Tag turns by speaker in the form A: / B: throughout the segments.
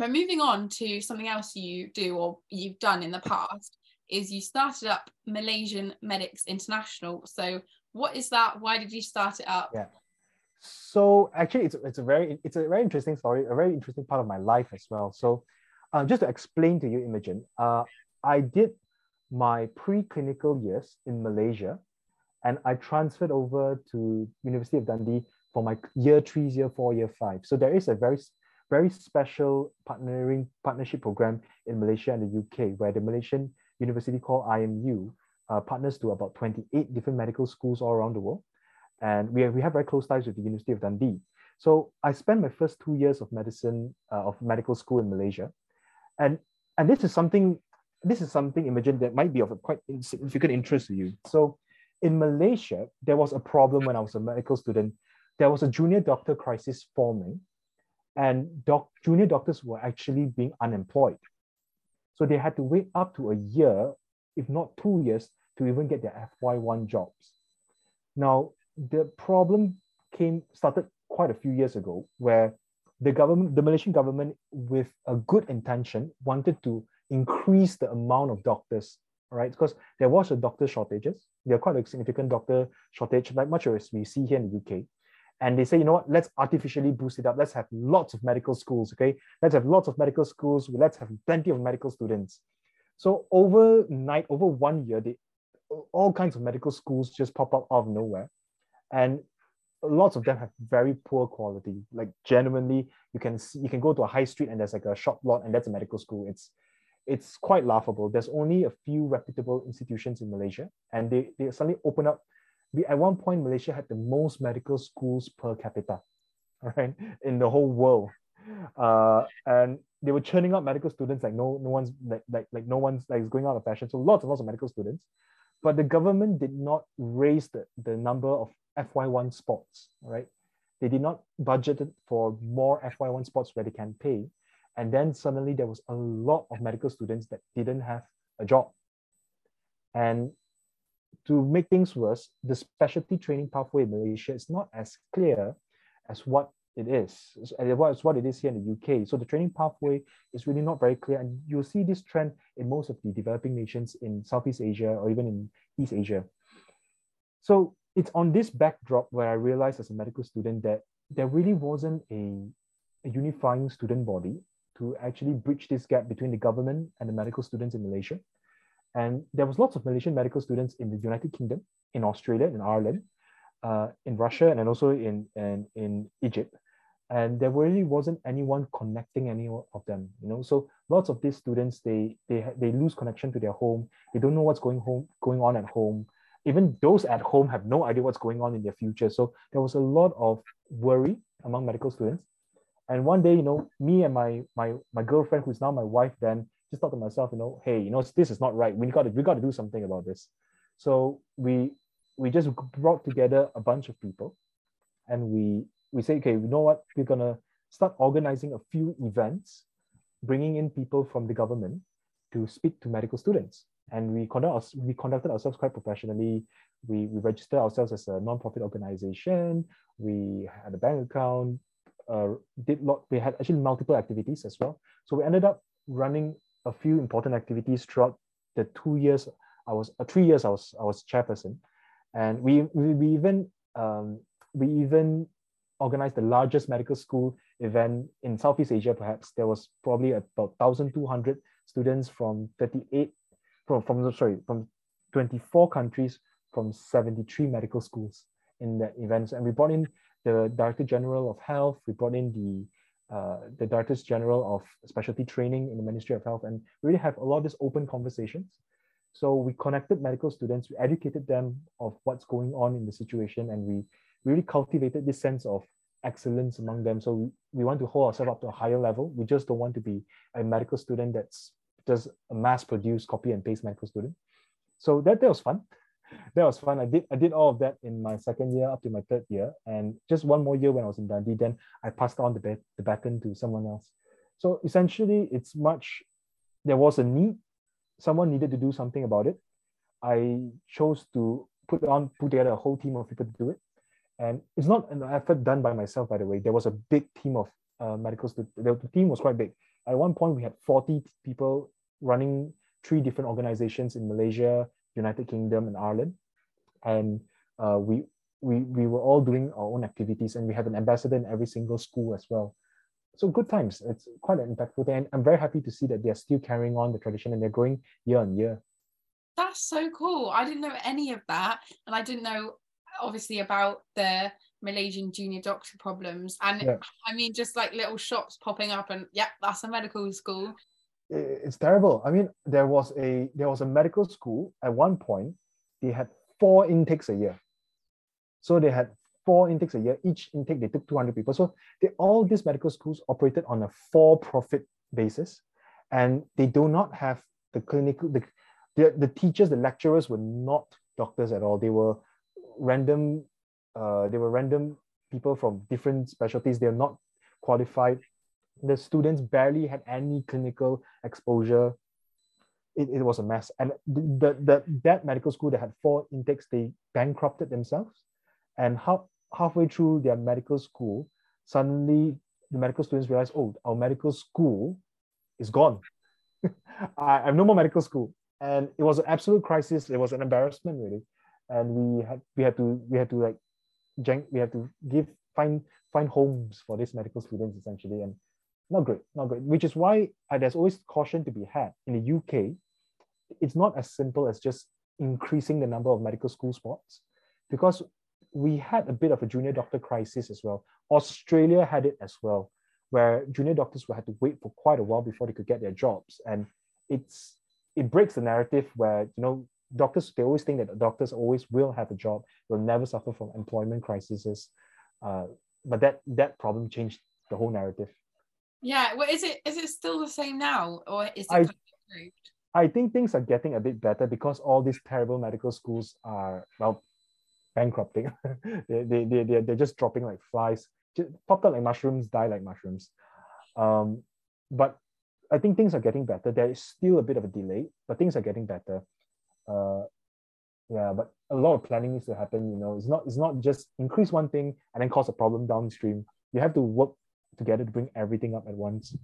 A: but moving on to something else you do or you've done in the past is you started up Malaysian Medics International. So what is that? Why did you start it up?
B: Yeah. So actually, it's, it's a very it's a very interesting story, a very interesting part of my life as well. So, uh, just to explain to you, Imogen, uh, I did my preclinical years in Malaysia, and I transferred over to University of Dundee for my year three, year four, year five. So there is a very very special partnering partnership program in Malaysia and the UK, where the Malaysian university called IMU uh, partners to about 28 different medical schools all around the world. And we have, we have very close ties with the University of Dundee. So I spent my first two years of medicine, uh, of medical school in Malaysia. And, and this is something, this is something, Imogen, that might be of a quite significant interest to you. So in Malaysia, there was a problem when I was a medical student. There was a junior doctor crisis forming and doc, junior doctors were actually being unemployed. So they had to wait up to a year, if not two years, to even get their FY1 jobs. Now, the problem came started quite a few years ago where the government, the Malaysian government, with a good intention, wanted to increase the amount of doctors, right? Because there was a doctor shortages. There are quite a significant doctor shortage, like much as we see here in the UK. And they say, you know what, let's artificially boost it up. Let's have lots of medical schools, okay? Let's have lots of medical schools. Let's have plenty of medical students. So overnight, over one year, they, all kinds of medical schools just pop up out of nowhere and lots of them have very poor quality. Like genuinely, you can see, you can go to a high street and there's like a shop lot and that's a medical school. It's it's quite laughable. There's only a few reputable institutions in Malaysia, and they, they suddenly open up. We, at one point, Malaysia had the most medical schools per capita, right, in the whole world. Uh, and they were churning out medical students like no no one's like like, like no one's like going out of fashion. So lots and lots of medical students. But the government did not raise the, the number of FY1 spots, right? They did not budget for more FY1 spots where they can pay. And then suddenly there was a lot of medical students that didn't have a job. And to make things worse, the specialty training pathway in Malaysia is not as clear as what it is, as what it is here in the UK. So the training pathway is really not very clear. And you'll see this trend in most of the developing nations in Southeast Asia or even in East Asia. So it's on this backdrop where I realized as a medical student that there really wasn't a, a unifying student body to actually bridge this gap between the government and the medical students in Malaysia. And there was lots of Malaysian medical students in the United Kingdom, in Australia, in Ireland, uh, in Russia, and also in, in, in Egypt. And there really wasn't anyone connecting any of them, you know. So lots of these students, they they they lose connection to their home. They don't know what's going home going on at home even those at home have no idea what's going on in their future. So there was a lot of worry among medical students. And one day, you know, me and my my my girlfriend, who's now my wife, then just thought to myself, you know, hey, you know, this is not right. We got to we got to do something about this. So we we just brought together a bunch of people, and we we say, okay, you know what, we're gonna start organizing a few events, bringing in people from the government to speak to medical students and we conduct we conducted ourselves quite professionally. We, we registered ourselves as a non-profit organization. We had a bank account. Uh, did lot. We had actually multiple activities as well. So we ended up running a few important activities throughout the two years. I was uh, three years. I was I was chairperson, and we we, we even um, we even organized the largest medical school event in Southeast Asia. Perhaps there was probably about 1,200 students from 38 from, from sorry, from 24 countries from 73 medical schools in the events. And we brought in the Director General of Health, we brought in the uh, the Directors General of Specialty Training in the Ministry of Health, and really have a lot of these open conversations. So we connected medical students, we educated them of what's going on in the situation, and we really cultivated this sense of excellence among them. So we, we want to hold ourselves up to a higher level. We just don't want to be a medical student that's just a mass produced copy and paste medical student. So that, that was fun. That was fun. I did I did all of that in my second year up to my third year. And just one more year when I was in Dundee, then I passed on the, the baton to someone else. So essentially it's much, there was a need, someone needed to do something about it. I chose to put on, put together a whole team of people to do it. And it's not an effort done by myself, by the way. There was a big team of uh, medical students. The team was quite big At one point, we had 40 people running three different organizations in Malaysia, United Kingdom, and Ireland. And uh, we, we, we were all doing our own activities, and we had an ambassador in every single school as well. So good times. It's quite an impactful thing. And I'm very happy to see that they're still carrying on the tradition and they're growing year on year.
A: That's so cool. I didn't know any of that. And I didn't know, obviously, about the Malaysian junior doctor problems. And yeah. I mean, just like little shops popping up, and yeah, that's a medical school.
B: It's terrible. I mean, there was a there was a medical school at one point. They had four intakes a year. So they had four intakes a year. Each intake they took 200 people. So they, all these medical schools operated on a for-profit basis, and they do not have the clinical the, the the teachers, the lecturers were not doctors at all. They were random uh, they were random people from different specialties. They're not qualified. The students barely had any clinical exposure. It, it was a mess. And the, the, that medical school that had four intakes, they bankrupted themselves. And how, halfway through their medical school, suddenly the medical students realized, oh, our medical school is gone. I, have no more medical school. And it was an absolute crisis. It was an embarrassment, really. And we had we had to we had to like we have to give find find homes for these medical students essentially and not great not great. Which is why uh, there's always caution to be had in the uk it's not as simple as just increasing the number of medical school spots because we had a bit of a junior doctor crisis as well. Australia had it as well where junior doctors will have to wait for quite a while before they could get their jobs. And it's it breaks the narrative where you know doctors they always think that doctors always will have a job will never suffer from employment crises uh, but that that problem changed the whole narrative
A: yeah well is it is it still the same now or is it
B: I, improved? I think things are getting a bit better because all these terrible medical schools are well bankrupting. They, they, they, they're, they're just dropping like flies. Just popped up like mushrooms die like mushrooms. Um, but i think things are getting better. There is still a bit of a delay but things are getting better. Uh, yeah, but a lot of planning needs to happen. You know, it's not it's not just increase one thing and then cause a problem downstream. You have to work together to bring everything up at once.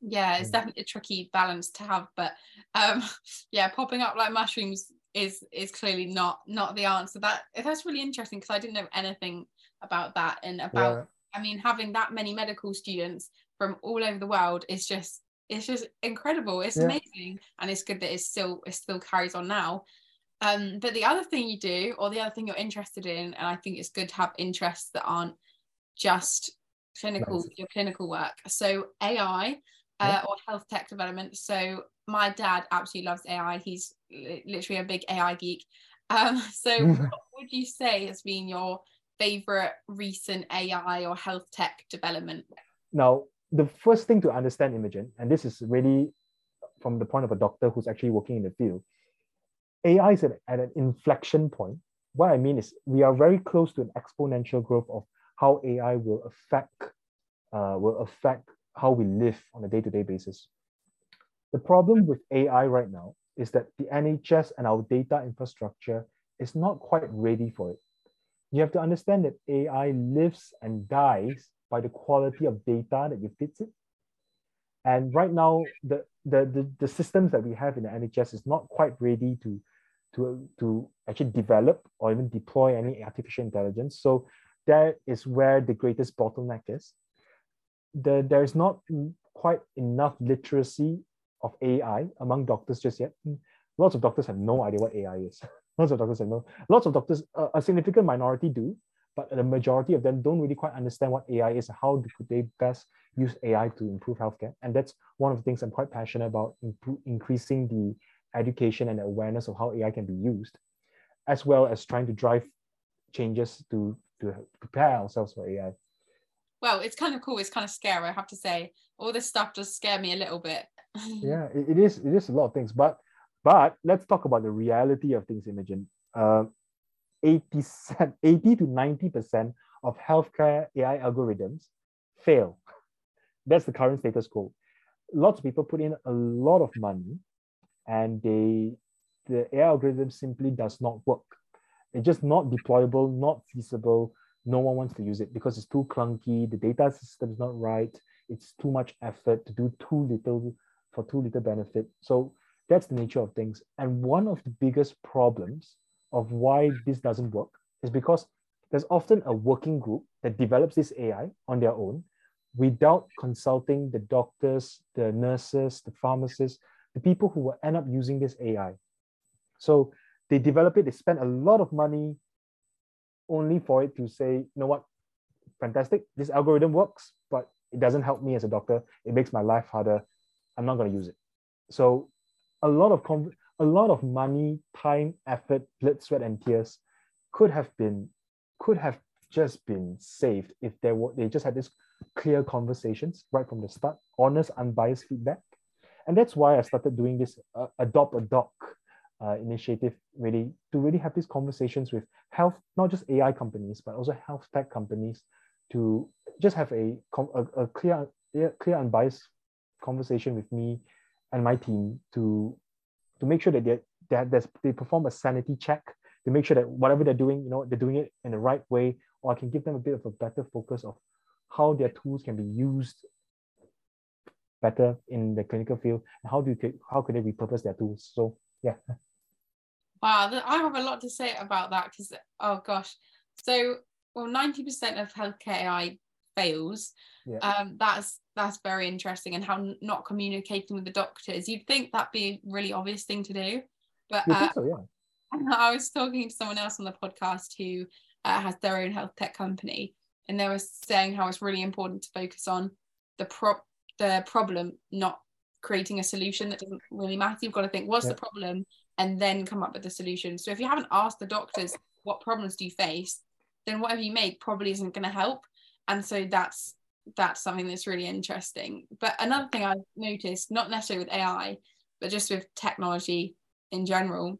A: Yeah, it's definitely a tricky balance to have, but um, yeah, popping up like mushrooms is is clearly not not the answer. That that's really interesting because I didn't know anything about that and about. Yeah. I mean, having that many medical students from all over the world is just it's just incredible. It's yeah. amazing, and it's good that it's still it still carries on now. Um, but the other thing you do, or the other thing you're interested in, and I think it's good to have interests that aren't just clinical nice. your clinical work. So AI uh, or health tech development. So my dad absolutely loves AI. He's literally a big AI geek. Um, so what would you say has been your favorite recent AI or health tech development?
B: Now, the first thing to understand, Imogen, and this is really from the point of a doctor who's actually working in the field, AI is at, at an inflection point. What I mean is we are very close to an exponential growth of how AI will affect uh, will affect how we live on a day-to-day basis. The problem with AI right now is that the NHS and our data infrastructure is not quite ready for it. You have to understand that AI lives and dies by the quality of data that you feed it. And right now, the, the, the, the systems that we have in the NHS is not quite ready to, to, to actually develop or even deploy any artificial intelligence. So that is where the greatest bottleneck is. The, there is not quite enough literacy of AI among doctors just yet. Lots of doctors have no idea what AI is. Lots of doctors have no. Lots of doctors, uh, a significant minority do, but the majority of them don't really quite understand what AI is and how could they best use AI to improve healthcare. And that's one of the things I'm quite passionate about, improve, increasing the education and awareness of how AI can be used, as well as trying to drive changes to, to prepare ourselves for AI.
A: Well, it's kind of cool. It's kind of scary, I have to say. All this stuff does scare me a little bit.
B: yeah, it, it is. It is a lot of things, but but let's talk about the reality of things, Imogen. Uh, 80, 80 to 90% of healthcare AI algorithms fail. That's the current status quo. Lots of people put in a lot of money and they the AI algorithm simply does not work. It's just not deployable, not feasible. No one wants to use it because it's too clunky. The data system is not right. it's too much effort to do too little for too little benefit. So that's the nature of things. And one of the biggest problems of why this doesn't work is because there's often a working group that develops this AI on their own without consulting the doctors, the nurses, the pharmacists, the people who will end up using this AI. So they develop it, they spend a lot of money only for it to say, you know what, fantastic, this algorithm works, but it doesn't help me as a doctor. It makes my life harder. I'm not going to use it. So a lot of a lot of money, time, effort, blood, sweat, and tears could have been could have just been saved if they were they just had this clear conversations right from the start, honest, unbiased feedback. And that's why I started doing this uh, adopt a doc uh, initiative really to really have these conversations with health, not just AI companies, but also health tech companies to just have a, a, a clear, clear, unbiased conversation with me and my team to to make sure that they that they perform a sanity check to make sure that whatever they're doing, you know, they're doing it in the right way, or I can give them a bit of a better focus of how their tools can be used better in the clinical field and how do you how could they repurpose their tools. So yeah
A: wow i have a lot to say about that because oh gosh so well 90% of healthcare ai fails yeah. um that's that's very interesting and how not communicating with the doctors you'd think that'd be a really obvious thing to do but uh, so, yeah. i was talking to someone else on the podcast who uh, has their own health tech company and they were saying how it's really important to focus on the prop the problem, not creating a solution that doesn't really matter. You've got to think what's yeah. the problem and then come up with the solution. So if you haven't asked the doctors what problems do you face, then whatever you make probably isn't going to help. And so that's that's something that's really interesting. But another thing I've noticed, not necessarily with AI, but just with technology in general,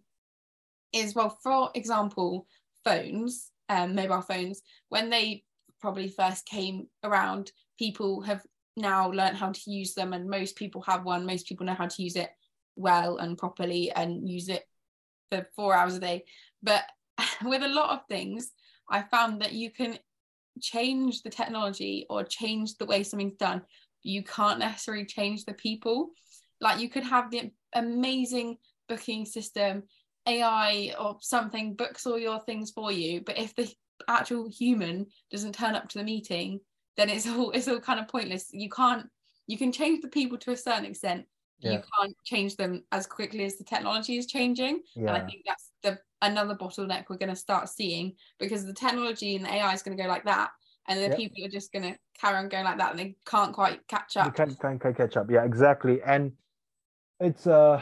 A: is well, for example, phones, um, mobile phones, when they probably first came around, people have now learned how to use them, and most people have one. Most people know how to use it well and properly and use it for four hours a day. But with a lot of things, I found that you can change the technology or change the way something's done. You can't necessarily change the people. Like you could have the amazing booking system, AI or something books all your things for you. But if the actual human doesn't turn up to the meeting, then it's all it's all kind of pointless. You can't you can change the people to a certain extent. Yeah. You can't change them as quickly as the technology is changing. Yeah. And I think that's the another bottleneck we're going to start seeing because the technology and the AI is going to go like that, and the yep. people are just going to carry on going like that, and they can't quite catch up.
B: They can't, can't quite catch up. Yeah, exactly. And it's uh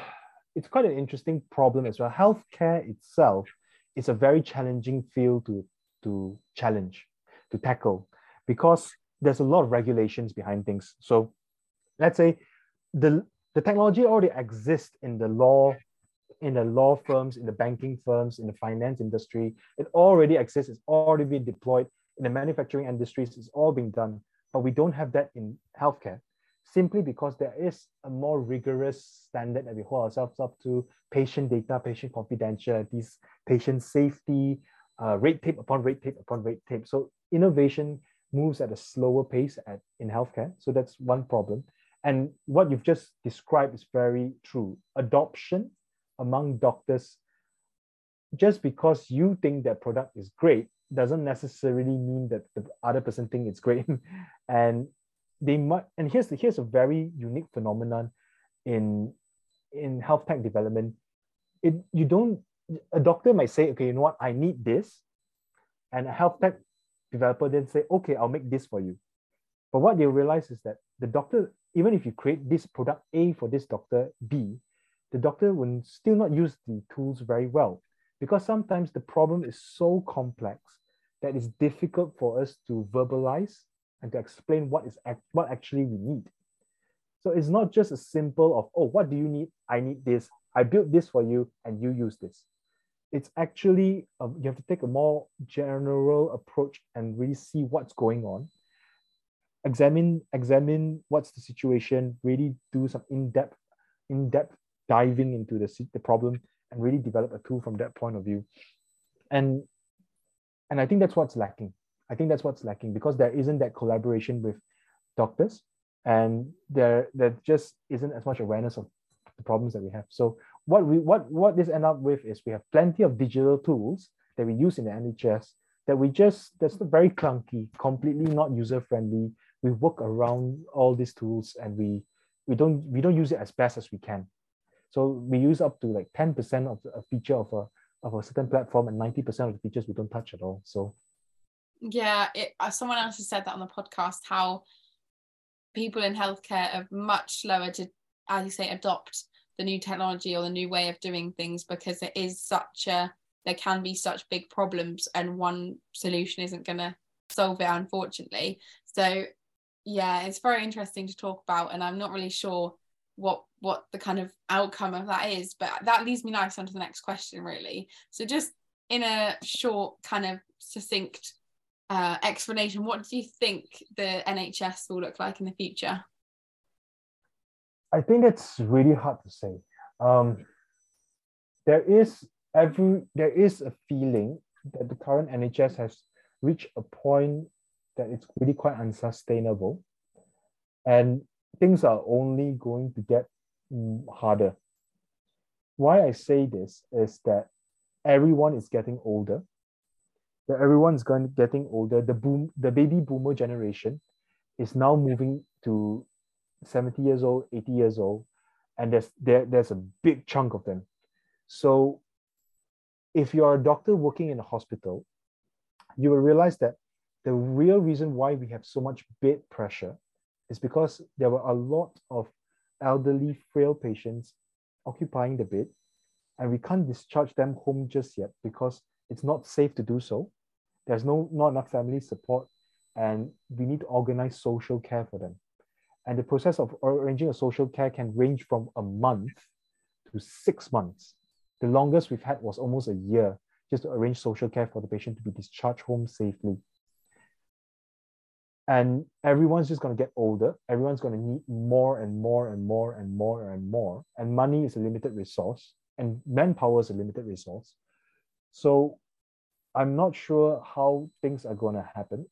B: it's quite an interesting problem as well. Healthcare itself is a very challenging field to to challenge, to tackle, because there's a lot of regulations behind things. So let's say the the technology already exists in the law, in the law firms, in the banking firms, in the finance industry. It already exists, it's already been deployed in the manufacturing industries, it's all being done. But we don't have that in healthcare simply because there is a more rigorous standard that we hold ourselves up to patient data, patient confidentiality, patient safety, uh, red tape upon red tape upon red tape. So innovation moves at a slower pace at, in healthcare. So that's one problem. And what you've just described is very true. Adoption among doctors, just because you think that product is great, doesn't necessarily mean that the other person think it's great. and they might, and here's the, here's a very unique phenomenon in in health tech development. It you don't a doctor might say, okay, you know what, I need this. And a health tech developer then say, okay, I'll make this for you. But what they realize is that the doctor, even if you create this product A for this doctor B, the doctor will still not use the tools very well because sometimes the problem is so complex that it's difficult for us to verbalize and to explain what is act- what actually we need. So it's not just a simple of, oh, what do you need? I need this. I built this for you and you use this it's actually uh, you have to take a more general approach and really see what's going on. Examine examine what's the situation really do some in-depth in-depth diving into the, the problem and really develop a tool from that point of view. And and i think that's what's lacking. I think that's what's lacking because there isn't that collaboration with doctors and there there just isn't as much awareness of the problems that we have. So what we what what this end up with is we have plenty of digital tools that we use in the NHS that we just that's very clunky, completely not user friendly. We work around all these tools and we we don't we don't use it as best as we can. So we use up to like 10% of a feature of a of a certain platform and 90% of the features we don't touch at all. So
A: yeah, it, uh, someone else has said that on the podcast how people in healthcare are much slower to, as you say, adopt the new technology or the new way of doing things because there is such a there can be such big problems and one solution isn't going to solve it unfortunately. So yeah it's very interesting to talk about and i'm not really sure what what the kind of outcome of that is but that leads me nice onto the next question really. So just in a short kind of succinct uh, explanation what do you think the nhs will look like in the future
B: i think it's really hard to say um, there is every there is a feeling that the current nhs has reached a point that it's really quite unsustainable and things are only going to get mm, harder. Why I say this is that everyone is getting older. That everyone is going getting older. The boom, the baby boomer generation, is now moving to 70 years old, 80 years old, and there's there, there's a big chunk of them. So if you're a doctor working in a hospital, you will realize that the real reason why we have so much bed pressure is because there were a lot of elderly, frail patients occupying the bed, and we can't discharge them home just yet because it's not safe to do so. There's no not enough family support, and we need to organize social care for them. And the process of arranging a social care can range from a month to six months. The longest we've had was almost a year just to arrange social care for the patient to be discharged home safely. And everyone's just going to get older. Everyone's going to need more and more and more and more and more. And money is a limited resource and manpower is a limited resource. So i'm not sure how things are going to happen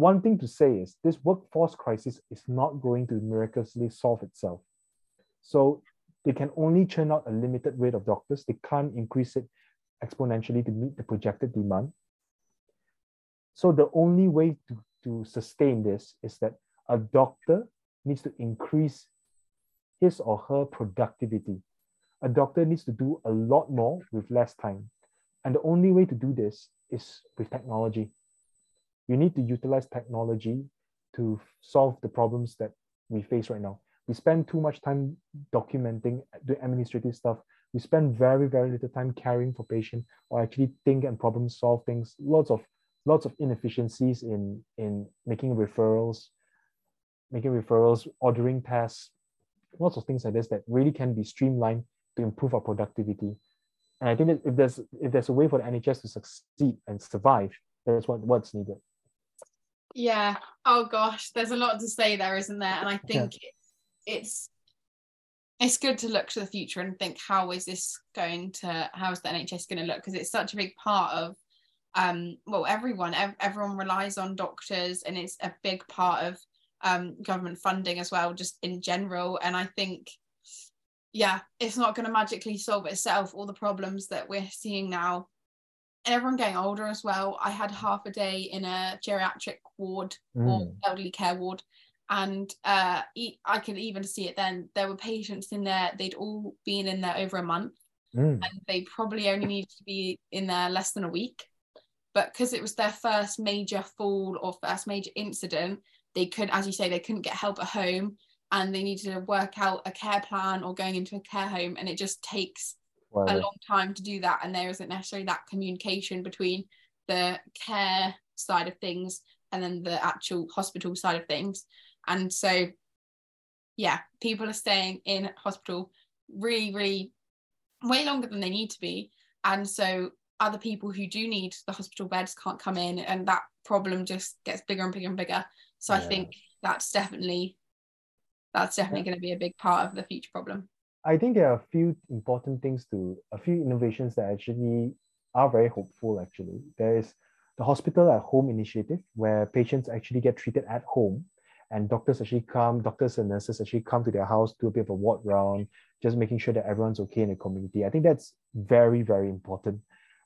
B: one thing to say is this workforce crisis is not going to miraculously solve itself so they can only churn out a limited rate of doctors they can't increase it exponentially to meet the projected demand so the only way to, to sustain this is that a doctor needs to increase his or her productivity. A doctor needs to do a lot more with less time. And the only way to do this is with technology. You need to utilize technology to solve the problems that we face right now. We spend too much time documenting the administrative stuff. We spend very, very little time caring for patient or actually think and problem solve things. Lots of lots of inefficiencies in in making referrals, making referrals, ordering tests, lots of things like this that really can be streamlined to improve our productivity. And I think that if there's if there's a way for the NHS to succeed and survive, that's what what's needed.
A: Yeah. Oh gosh, there's a lot to say there, isn't there? And I think yeah. it's it's good to look to the future and think how is this going to how is the NHS going to look because it's such a big part of um, well, everyone, ev- everyone relies on doctors, and it's a big part of um, government funding as well, just in general. And I think, yeah, it's not going to magically solve itself. All the problems that we're seeing now, and everyone getting older as well. I had half a day in a geriatric ward mm. or elderly care ward, and uh, I could even see it then. There were patients in there; they'd all been in there over a month, mm. and they probably only needed to be in there less than a week but because it was their first major fall or first major incident they could as you say they couldn't get help at home and they needed to work out a care plan or going into a care home and it just takes wow. a long time to do that and there isn't necessarily that communication between the care side of things and then the actual hospital side of things and so yeah people are staying in hospital really really way longer than they need to be and so other people who do need the hospital beds can't come in and that problem just gets bigger and bigger and bigger so yeah. i think that's definitely that's definitely yeah. going to be a big part of the future problem
B: i think there are a few important things to a few innovations that actually are very hopeful actually there is the hospital at home initiative, where patients actually get treated at home and doctors actually come, doctors and nurses actually come to their house, do a bit of a walk round, just making sure that everyone's okay in the community. I think that's very, very important.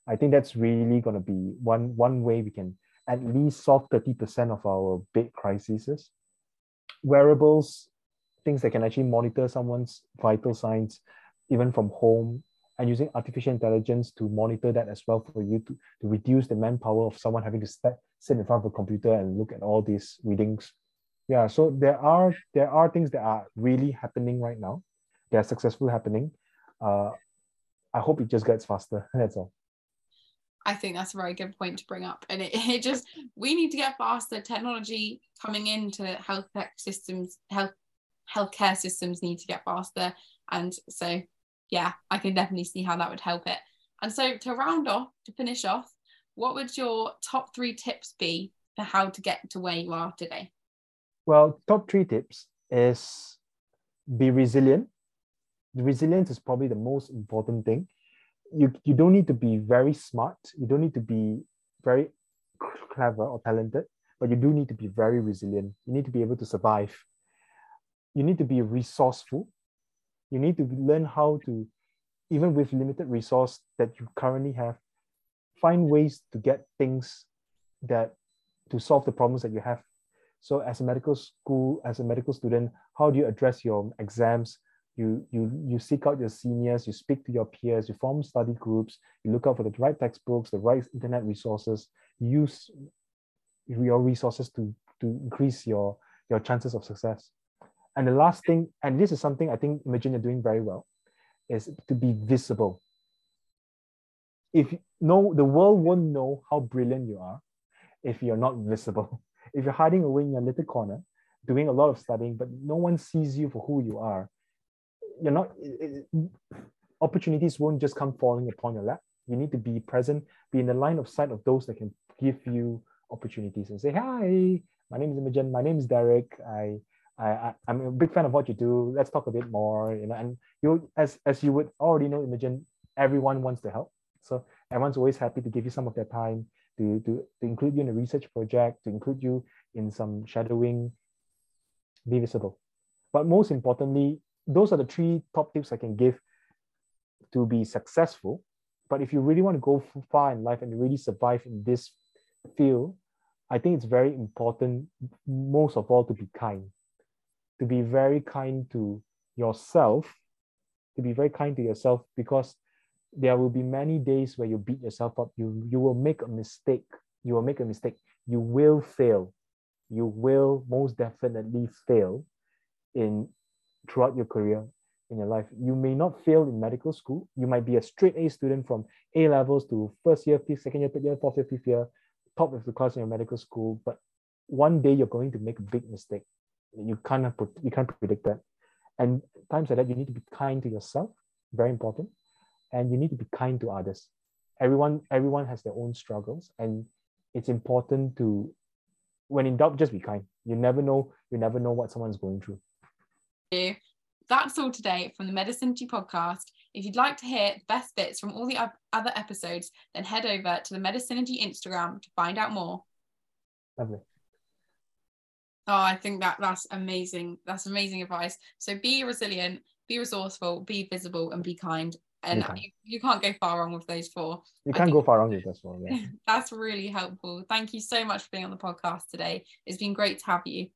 B: I think that's really going to be one, one way we can at least solve 30% of our big crises. Wearables, things that can actually monitor someone's vital signs, even from home, and using artificial intelligence to monitor that as well for you to, to reduce the manpower of someone having to sit, sit in front of a computer and look at all these readings. Yeah so there are there are things that are really happening right now. They are successfully happening. Uh i hope it just gets faster. That's all.
A: I think that's a very good point to bring up. And it, it just we need to get faster. Technology coming into health tech systems health healthcare systems need to get faster and so yeah i can definitely see how that would help it and so to round off to finish off what would your top three tips be for how to get to where you are today
B: well, top three tips is be resilient. Resilience is probably the most important thing. You, you don't need to be very smart. You don't need to be very clever or talented, but you do need to be very resilient. You need to be able to survive. You need to be resourceful. You need to learn how to, even with limited resource that you currently have, find ways to get things that to solve the problems that you have so as a medical school, as a medical student, how do you address your exams? You, you, you seek out your seniors, you speak to your peers, you form study groups, you look out for the right textbooks, the right internet resources, use your resources to, to increase your, your chances of success. And the last thing, and this is something I think Imogen you're doing very well, is to be visible. If no, the world won't know how brilliant you are if you're not visible. if you're hiding away in your little corner, doing a lot of studying, but no one sees you for who you are, you're not, it, it, opportunities won't just come falling upon your lap. You need to be present, be in the line of sight of those that can give you opportunities and say, hi, my name is Imogen, my name is Derrick. I, I, I'm a big fan of what you do. Let's talk a bit more, you know, and you, as, as you would already know, Imogen, everyone wants to help. So everyone's always happy to give you some of their time to, to, to include you in a research project, to include you in some shadowing, be visible. But most importantly, those are the three top tips I can give to be successful. But if you really want to go far in life and really survive in this field, I think it's very important, most of all, to be kind. To be very kind to yourself, to be very kind to yourself because there will be many days where you beat yourself up. You, you will make a mistake. You will make a mistake. You will fail. You will most definitely fail in throughout your career in your life. You may not fail in medical school. You might be a straight A student from A levels to first year, fifth, second year, third year, fourth year, fifth year, top of the class in your medical school. But one day you're going to make a big mistake. You can't put. you can't predict that. And times like that, you need to be kind to yourself. Very important and you need to be kind to others everyone everyone has their own struggles and it's important to when in doubt just be kind you never know you never know what someone's going through
A: that's all today from the Medicine Medisynergy podcast. If you'd like to hear the best bits from all the other episodes, then head over to the Medisynergy Instagram to find out more.
B: Lovely.
A: Oh, I think that that's amazing. That's amazing advice. So be resilient, be resourceful, be visible, and be kind and you, can. you, you, can't go far wrong with those four.
B: You can't go far wrong with those four. Yeah.
A: that's really helpful. Thank you so much for being on the podcast today. It's been great to have you.